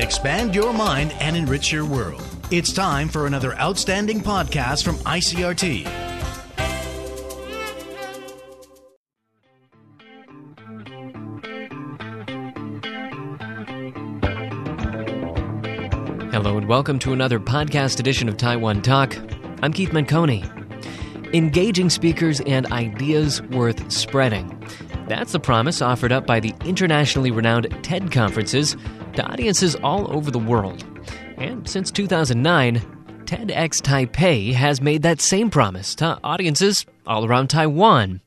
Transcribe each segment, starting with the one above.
expand your mind, and enrich your world. It's time for another outstanding podcast from ICRT. Hello and welcome to another podcast edition of Taiwan Talk. I'm Keith Menconi. Engaging speakers and ideas worth spreading. That's the promise offered up by the internationally renowned TED conferences to audiences all over the world. And since 2009, TEDx Taipei has made that same promise to audiences all around Taiwan.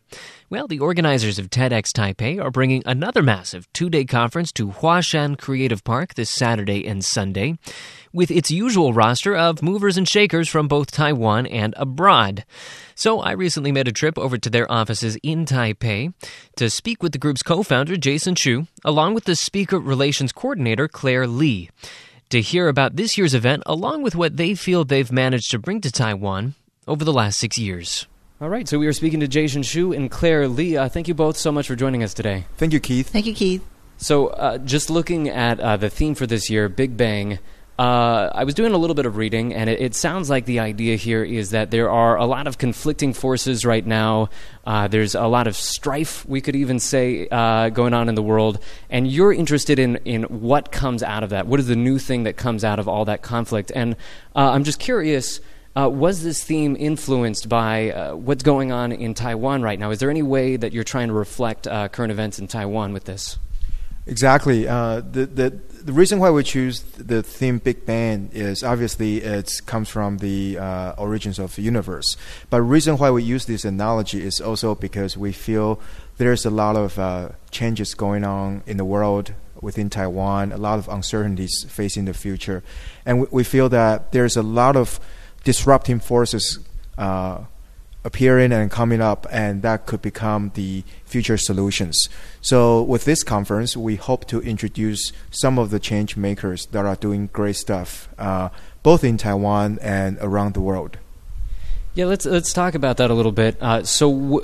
Well, the organizers of TEDx Taipei are bringing another massive two day conference to Huashan Creative Park this Saturday and Sunday, with its usual roster of movers and shakers from both Taiwan and abroad. So I recently made a trip over to their offices in Taipei to speak with the group's co founder, Jason Hsu, along with the speaker relations coordinator, Claire Lee, to hear about this year's event, along with what they feel they've managed to bring to Taiwan over the last six years. All right, so we are speaking to Jason Hsu and Claire Lee. Uh, thank you both so much for joining us today. Thank you, Keith. Thank you, Keith. So, uh, just looking at uh, the theme for this year, Big Bang, uh, I was doing a little bit of reading, and it, it, sounds like the idea here is that there are a lot of conflicting forces right now. Uh, there's a lot of strife, we could even say, uh, going on in the world. And you're interested in, in what comes out of that. What is the new thing that comes out of all that conflict? And I'm just curious uh, was this theme influenced by uh, what's going on in Taiwan right now? Is there any way that you're trying to reflect uh, current events in Taiwan with this? Exactly. Uh, the, the, the reason why we choose the theme Big Bang is obviously it comes from the uh, origins of the universe. But the reason why we use this analogy is also because we feel there's a lot of uh, changes going on in the world within Taiwan, a lot of uncertainties facing the future. And we, we feel that there's a lot of disrupting forces uh, appearing and coming up, and that could become the future solutions. So, with this conference, we hope to introduce some of the change makers that are doing great stuff, uh, both in Taiwan and around the world. Yeah, let's let's talk about that a little bit. Uh, so, w-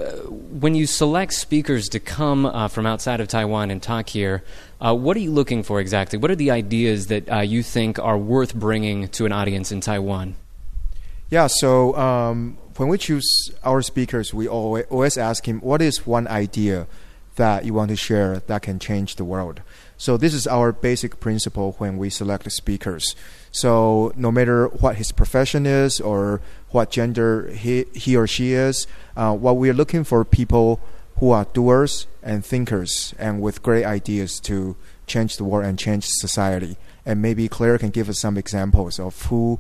when you select speakers to come uh, from outside of Taiwan and talk here, uh, what are you looking for exactly? What are the ideas that uh, you think are worth bringing to an audience in Taiwan? Yeah, so um, when we choose our speakers, we always, ask him, what is one idea that you want to share that can change the world? So this is our basic principle when we select speakers. So no matter what his profession is or what gender he, he or she is, uh, what we're looking for people who are doers and thinkers and with great ideas to change the world and change society. And maybe Claire can give us some examples of who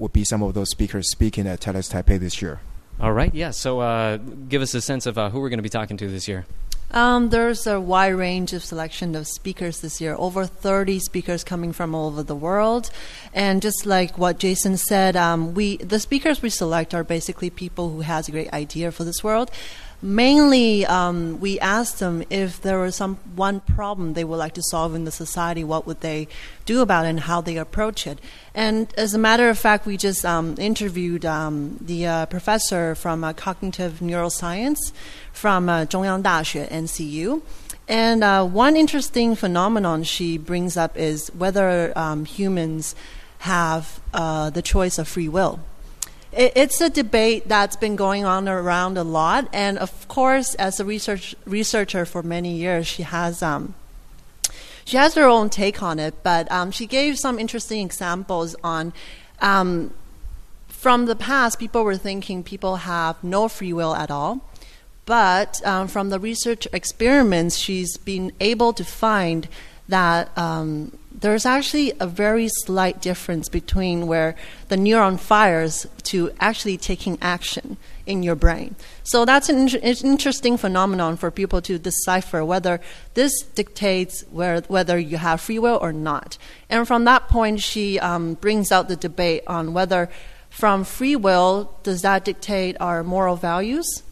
would be some of those speakers speaking at TEDx Taipei this year. All right, yeah. So uh, give us a sense of uh, who we're going to be talking to this year. Um, there's a wide range of selection of speakers this year. Over 30 speakers coming from all over the world, and just like what Jason said, um, we the speakers we select are basically people who has a great idea for this world mainly um, we asked them if there was some one problem they would like to solve in the society what would they do about it and how they approach it. And as a matter of fact we just um, interviewed um, the uh, professor from uh, cognitive neuroscience from uh, zhongyang daxue ncu and uh, one interesting phenomenon she brings up is whether um, humans have uh, the choice of free will it's a debate that's been going on around a lot, and of course, as a research researcher for many years, she has um, she has her own take on it. But um, she gave some interesting examples on. Um, from the past, people were thinking people have no free will at all. But um, from the research experiments, she's been able to find that um, there's actually a very slight difference between where the neuron fires to actually taking action in your brain. So that's an inter- interesting phenomenon for people to decipher whether this dictates where, whether you have free will or not. And from that point, she um, brings out the debate on whether from free will, does that dictate our moral values?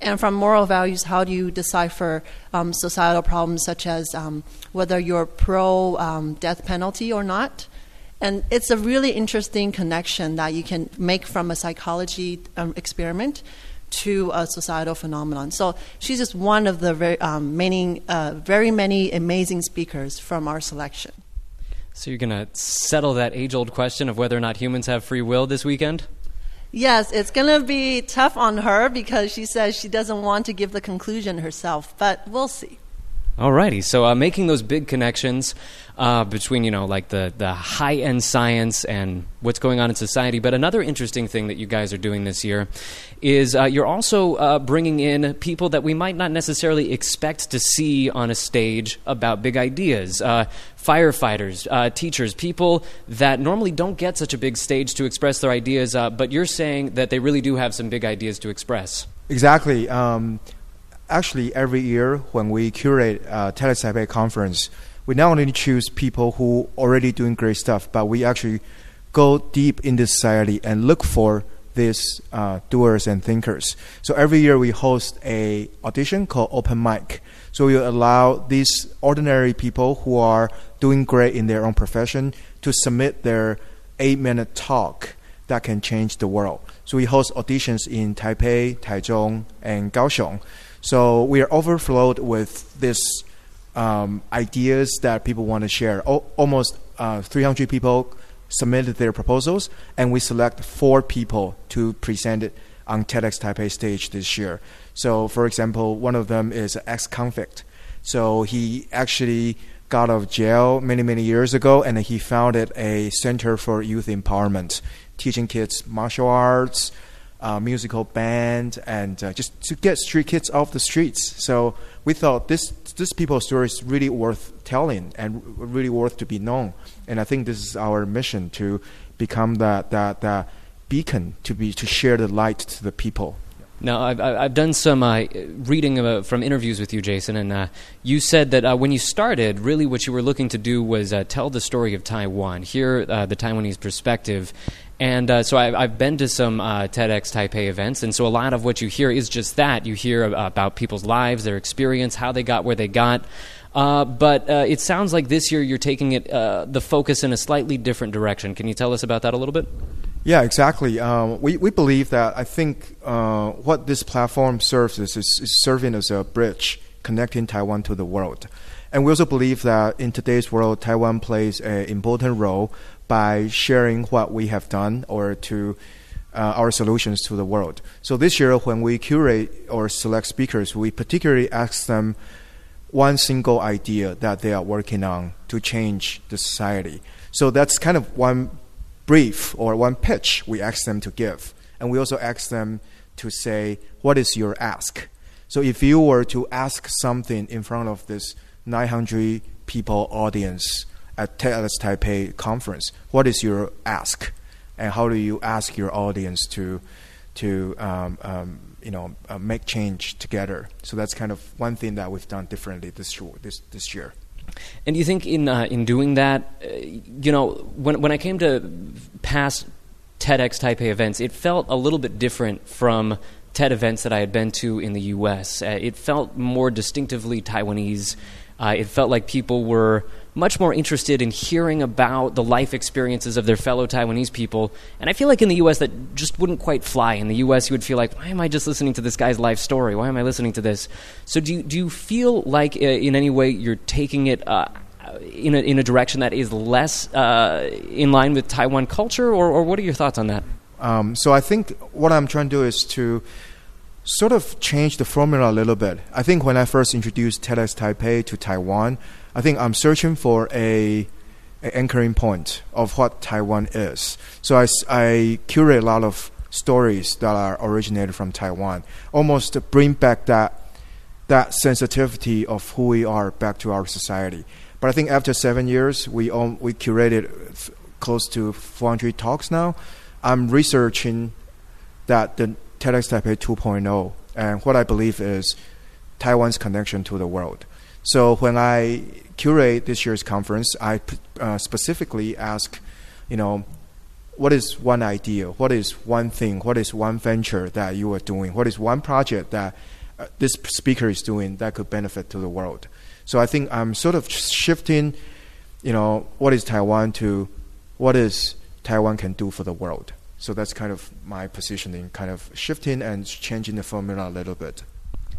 And from moral values, how do you decipher um, societal problems such as um, whether you're pro um, death penalty or not? And it's a really interesting connection that you can make from a psychology um, experiment to a societal phenomenon. So she's just one of the very um, many, uh, very many amazing speakers from our selection. So you're going to settle that age old question of whether or not humans have free will this weekend? Yes, it's going to be tough on her because she says she doesn't want to give the conclusion herself, but we'll see. Alrighty, so uh, making those big connections uh, between you know like the the high end science and what's going on in society. But another interesting thing that you guys are doing this year is uh, you're also uh, bringing in people that we might not necessarily expect to see on a stage about big ideas. Uh, firefighters, uh, teachers, people that normally don't get such a big stage to express their ideas, but you're saying that they really do have some big ideas to express. Exactly. Um, actually every year when we curate a TEDx Taipei conference, we not only choose people who already doing great stuff, but we actually go deep into society and look for these uh, doers and thinkers. So every year we host a audition called Open Mic. So we allow these ordinary people who are doing great in their own profession to submit their eight-minute talk that can change the world. So we host auditions in Taipei, Taichung, and Kaohsiung. So we are overflowed with this um, ideas that people want to share. O- almost uh, 300 people submitted their proposals, and we select four people to present it on TEDx Taipei stage this year. So, for example, one of them is an ex-convict. So he actually got out of jail many, many years ago, and he founded a center for youth empowerment, teaching kids martial arts, uh, musical band and uh, just to get street kids off the streets. So we thought this this people's story is really worth telling and really worth to be known. And I think this is our mission to become that that that beacon to be to share the light to the people. Now, I've, I've done some uh, reading uh, from interviews with you, Jason, and uh, you said that uh, when you started, really what you were looking to do was uh, tell the story of Taiwan, hear uh, the Taiwanese perspective. And uh, so I, have been to some uh, TEDx Taipei events, and so a lot of what you hear is just that. You hear about people's lives, their experience, how they got where they got. Uh, but it sounds like this year you're taking it the focus in a slightly different direction. Can you tell us about that a little bit? Yeah, exactly. Um, we, we believe that I think uh, what this platform serves is, is, is, serving as a bridge connecting Taiwan to the world. And we also believe that in today's world, Taiwan plays an important role by sharing what we have done or to uh, our solutions to the world. So this year, when we curate or select speakers, we particularly ask them one single idea that they are working on to change the society. So that's kind of one brief or one pitch we ask them to give. And we also ask them to say, What is your ask? So if you were to ask something in front of this 900 people audience at TEDx Taipei conference, what is your ask? And how do you ask your audience to, to um, um, you know, uh, make change together? So that's kind of one thing that we've done differently this, this, this year. And you think in uh, in doing that, uh, you know, when when I came to past TEDx Taipei events, it felt a little bit different from TED events that I had been to in the U.S. Uh, it felt more distinctively Taiwanese. Uh, it felt like people were much more interested in hearing about the life experiences of their fellow Taiwanese people. And I feel like in the U.S. that just wouldn't quite fly. In the U.S., you would feel like, why am I just listening to this guy's life story? Why am I listening to this? So do you, do you feel like uh, in any way you're taking it uh, in, a, in a direction that is less uh, in line with Taiwan culture, or, or what are your thoughts on that? Um, so I think what I'm trying to do is to sort of change the formula a little bit. I think when I first introduced TEDx Taipei to Taiwan, I think I'm searching for a, a anchoring point of what Taiwan is. So I, I curate a lot of stories that are originated from Taiwan, almost bring back that that sensitivity of who we are back to our society. But I think after seven years, we own, we curated close to 400 talks now. I'm researching that the TEDx Taipei 2.0 and what I believe is Taiwan's connection to the world. So when I curate this year's conference, I uh, specifically ask, you know, what is one idea? What is one thing? What is one venture that you are doing? What is one project that uh, this speaker is doing that could benefit to the world? So I think I'm sort of shifting, you know, what is Taiwan to what is Taiwan can do for the world. So that's kind of my positioning, kind of shifting and changing the formula a little bit.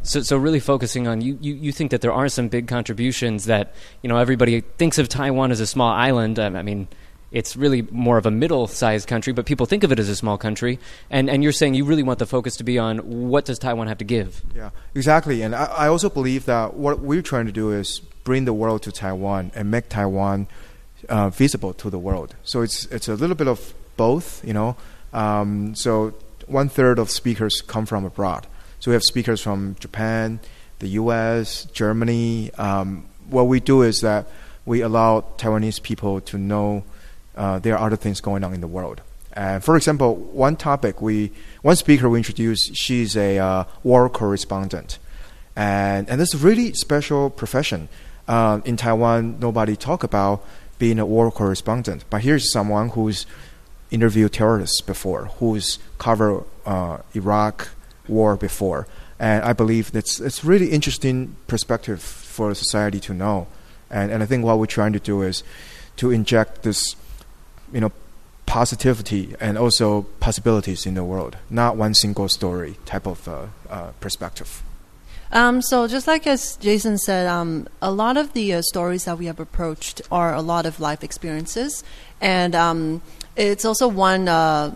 So, so really focusing on you, you, you think that there are some big contributions that you know everybody thinks of Taiwan as a small island. Um, I mean, it's really more of a middle-sized country, but people think of it as a small country. And and you're saying you really want the focus to be on what does Taiwan have to give? Yeah, exactly. And I, I also believe that what we're trying to do is bring the world to Taiwan and make Taiwan uh, visible to the world. So it's it's a little bit of both, you know. Um, so one third of speakers come from abroad. So we have speakers from Japan, the U.S., Germany. Um, what we do is that we allow Taiwanese people to know uh, there are other things going on in the world. And for example, one topic we, one speaker we introduced, she's a uh, war correspondent, and and this is a really special profession. Uh, in Taiwan, nobody talk about being a war correspondent, but here's someone who's interviewed terrorists before, who's covered uh, Iraq war before, and I believe that's it's really interesting perspective for society to know, and and I think what we're trying to do is to inject this, you know, positivity and also possibilities in the world, not one single story type of uh, uh, perspective. Um, so just like as Jason said, um, a lot of the uh, stories that we have approached are a lot of life experiences, and um, it's also one uh,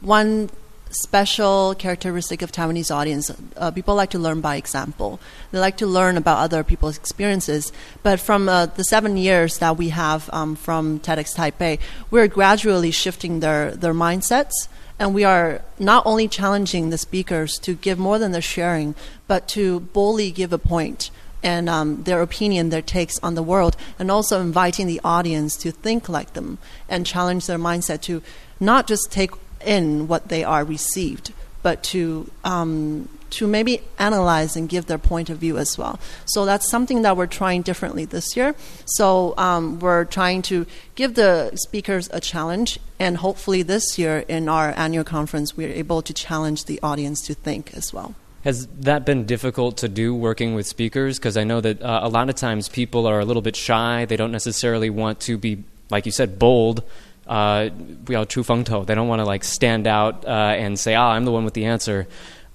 one special characteristic of Taiwanese audience. Uh, people like to learn by example. They like to learn about other people's experiences. But from uh, the seven years that we have um, from TEDx Taipei, we're gradually shifting their their mindsets. And we are not only challenging the speakers to give more than they're sharing, but to boldly give a point and um, their opinion, their takes on the world, and also inviting the audience to think like them and challenge their mindset to not just take in what they are received, but to um, to maybe analyze and give their point of view as well. So that's something that we're trying differently this year. So um, we're trying to give the speakers a challenge, and hopefully this year in our annual conference, we're able to challenge the audience to think as well. Has that been difficult to do working with speakers? Because I know that uh, a lot of times people are a little bit shy. They don't necessarily want to be, like you said, bold. Uh, we are true feng to. They don't want to like stand out uh, and say, "Ah, I'm the one with the answer."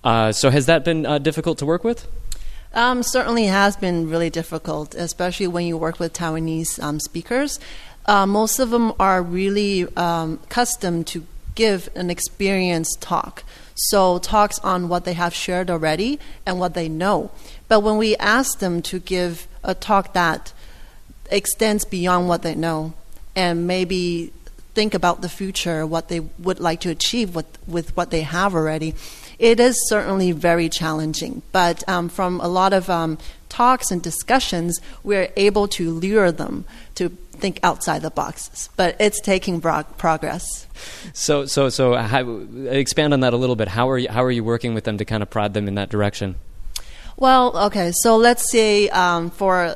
Uh, so has that been uh, difficult to work with? Um, certainly has been really difficult, especially when you work with Taiwanese um, speakers. Uh, most of them are really um, accustomed to give an experienced talk. So, talks on what they have shared already and what they know. But when we ask them to give a talk that extends beyond what they know and maybe think about the future, what they would like to achieve with, with what they have already, it is certainly very challenging. But um, from a lot of um, talks and discussions, we're able to lure them to think outside the boxes. But it's taking progress. So, so, so, how, expand on that a little bit. How are you, how are you working with them to kind of prod them in that direction? Well, okay. So let's say um, for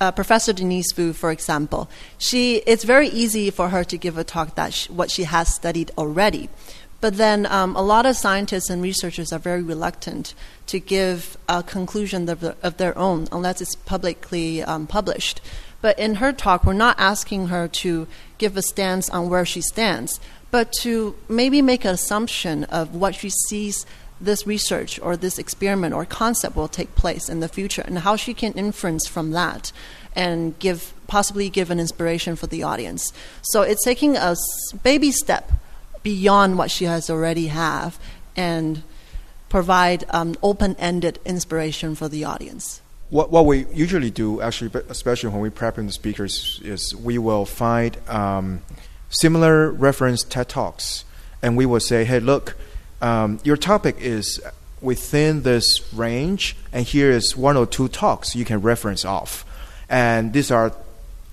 uh, Professor Denise Fu, for example, she it's very easy for her to give a talk that she, what she has studied already. But then um, a lot of scientists and researchers are very reluctant to give a conclusion of, the, of their own unless it's publicly um, published. But in her talk, we're not asking her to give a stance on where she stands, but to maybe make an assumption of what she sees this research or this experiment or concept will take place in the future and how she can inference from that and give possibly give an inspiration for the audience. So it's taking a baby step beyond what she has already have and provide um, open-ended inspiration for the audience. What, what we usually do, actually, especially when we prepping the speakers, is we will find um, similar reference TED talks, and we will say, "Hey, look, um, your topic is within this range, and here is one or two talks you can reference off, and these are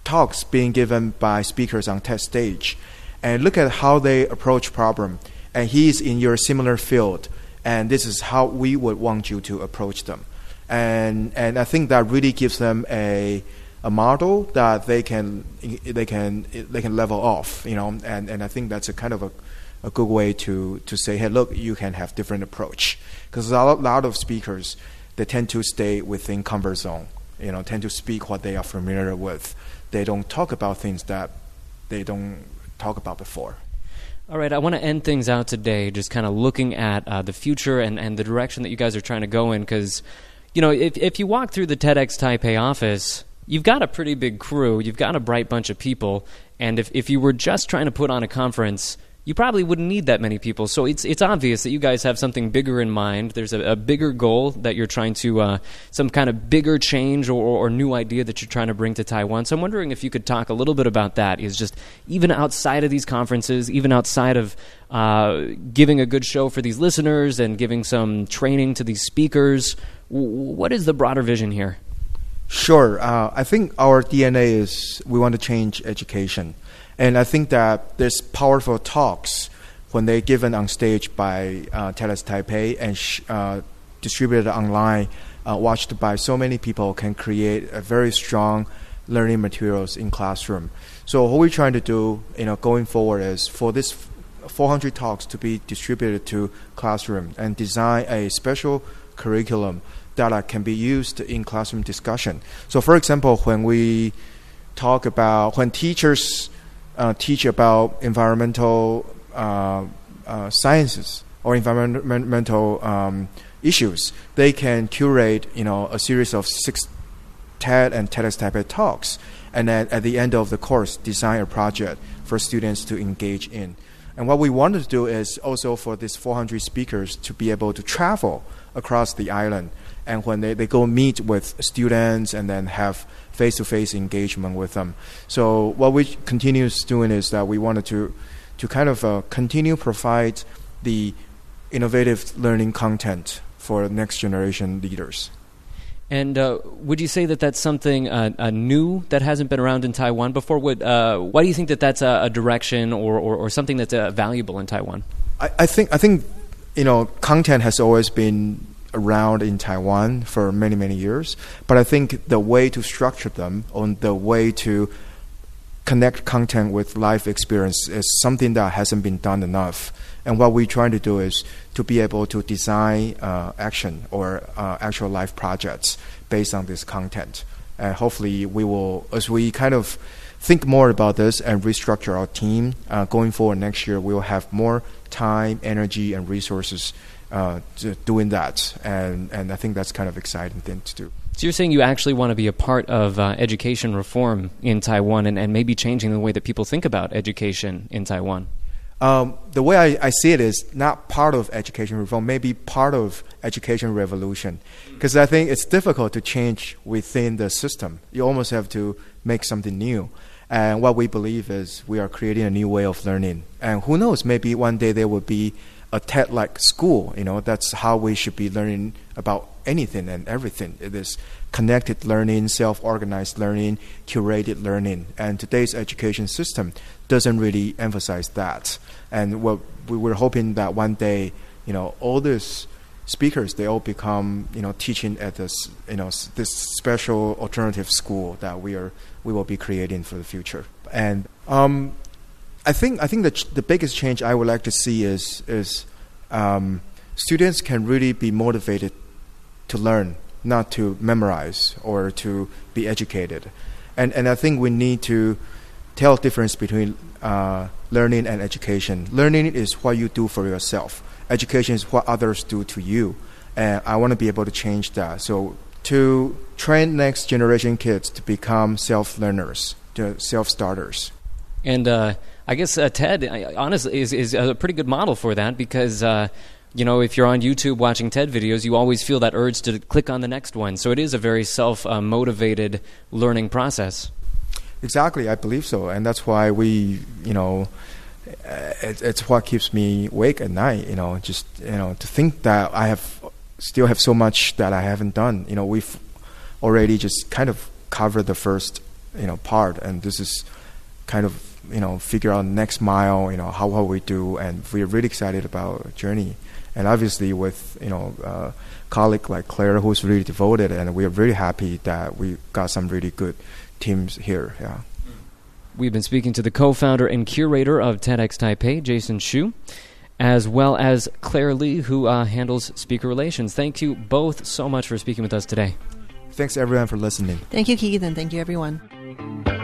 talks being given by speakers on TED stage." And look at how they approach problem. And he's in your similar field, and this is how we would want you to approach them. And and I think that really gives them a a model that they can they can they can level off, you know. And, and I think that's a kind of a, a good way to to say, hey, look, you can have different approach because a lot of speakers they tend to stay within comfort zone, you know, tend to speak what they are familiar with. They don't talk about things that they don't talked about before. All right, I want to end things out today just kind of looking at uh, the future and, and the direction that you guys are trying to go in because you know, if if you walk through the TEDx Taipei office, you've got a pretty big crew, you've got a bright bunch of people, and if if you were just trying to put on a conference you probably wouldn't need that many people. So it's it's obvious that you guys have something bigger in mind. There's a, a bigger goal that you're trying to, uh, some kind of bigger change or, or, new idea that you're trying to bring to Taiwan. So I'm wondering if you could talk a little bit about that. Is just even outside of these conferences, even outside of uh, giving a good show for these listeners and giving some training to these speakers, what is the broader vision here? Sure. Uh, I think our DNA is we want to change education. And I think that there's powerful talks when they're given on stage by uh, Taipei and sh- uh, distributed online, uh, watched by so many people, can create a very strong learning materials in classroom. So what we're trying to do, you know, going forward is for this 400 talks to be distributed to classroom and design a special curriculum that can be used in classroom discussion. So, for example, when we talk about when teachers uh, teach about environmental uh, uh, sciences or environmental um, issues, they can curate you know a series of six TED and TEDx Taipei talks, and then at the end of the course, design a project for students to engage in. And what we wanted to do is also for these 400 speakers to be able to travel across the island. And when they, they go meet with students and then have face to face engagement with them. So what we continue doing is that we wanted to to kind of uh, continue provide the innovative learning content for next generation leaders. And uh, would you say that that's something uh, uh, new that hasn't been around in Taiwan before? Would, uh, why do you think that that's a, a direction or, or, or, something that's uh, valuable in Taiwan? I, I, think I think you know content has always been around in Taiwan for many, many years. But I think the way to structure them, on the way to connect content with life experience is something that hasn't been done enough. And what we're trying to do is to be able to design uh, action or uh, actual life projects based on this content. And hopefully, we will, as we kind of think more about this and restructure our team uh, going forward next year, we will have more time, energy, and resources uh, doing that, and and I think that's kind of exciting thing to do. So you're saying you actually want to be a part of uh, education reform in Taiwan, and, and maybe changing the way that people think about education in Taiwan. Um, the way I, I, see it is not part of education reform, maybe part of education revolution. Because I think it's difficult to change within the system. You almost have to make something new. And what we believe is we are creating a new way of learning. And who knows, maybe one day there will be a TED like school. You know, that's how we should be learning about anything and everything. It is connected learning, self organized learning, curated learning. And today's education system doesn't really emphasize that. And what we were hoping that one day, you know, all these speakers they all become you know teaching at this you know this special alternative school that we are we will be creating for the future and um, I think I think the ch- the biggest change I would like to see is is um, students can really be motivated to learn, not to memorize or to be educated, and and I think we need to tell difference between uh, learning and education. Learning is what you do for yourself. Education is what others do to you, and I want to be able to change that. So to train next generation kids to become self learners, to self starters, and. Uh I guess uh, TED, honestly, is, is a pretty good model for that because, uh, you know, if you're on YouTube watching TED videos, you always feel that urge to click on the next one. So it is a very self uh, motivated learning process. Exactly, I believe so. And that's why we, you know, uh, it, it's what keeps me awake at night, you know, just, you know, to think that I have still have so much that I haven't done. You know, we've already just kind of covered the first, you know, part, and this is kind of you know figure out next mile you know how will we do and we're really excited about journey. And obviously with you know uh, colleague like Claire who's really devoted and we're really happy that we got some really good teams here yeah. We've been speaking to the co-founder and curator of TEDx Taipei Jason Hsu as well as Claire Lee who uh, handles speaker relations. Thank you both so much for speaking with us today. Thanks everyone for listening. Thank you Keith and thank you everyone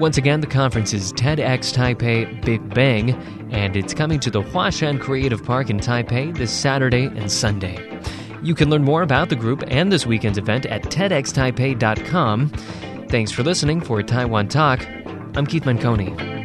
once again, the conference is TEDx Taipei Big Bang, and it's coming to the Huashan Creative Park in Taipei this Saturday and Sunday. You can learn more about the group and this weekend's event at TEDxTaipei.com. Thanks for listening for Taiwan Talk. I'm Keith Menconi.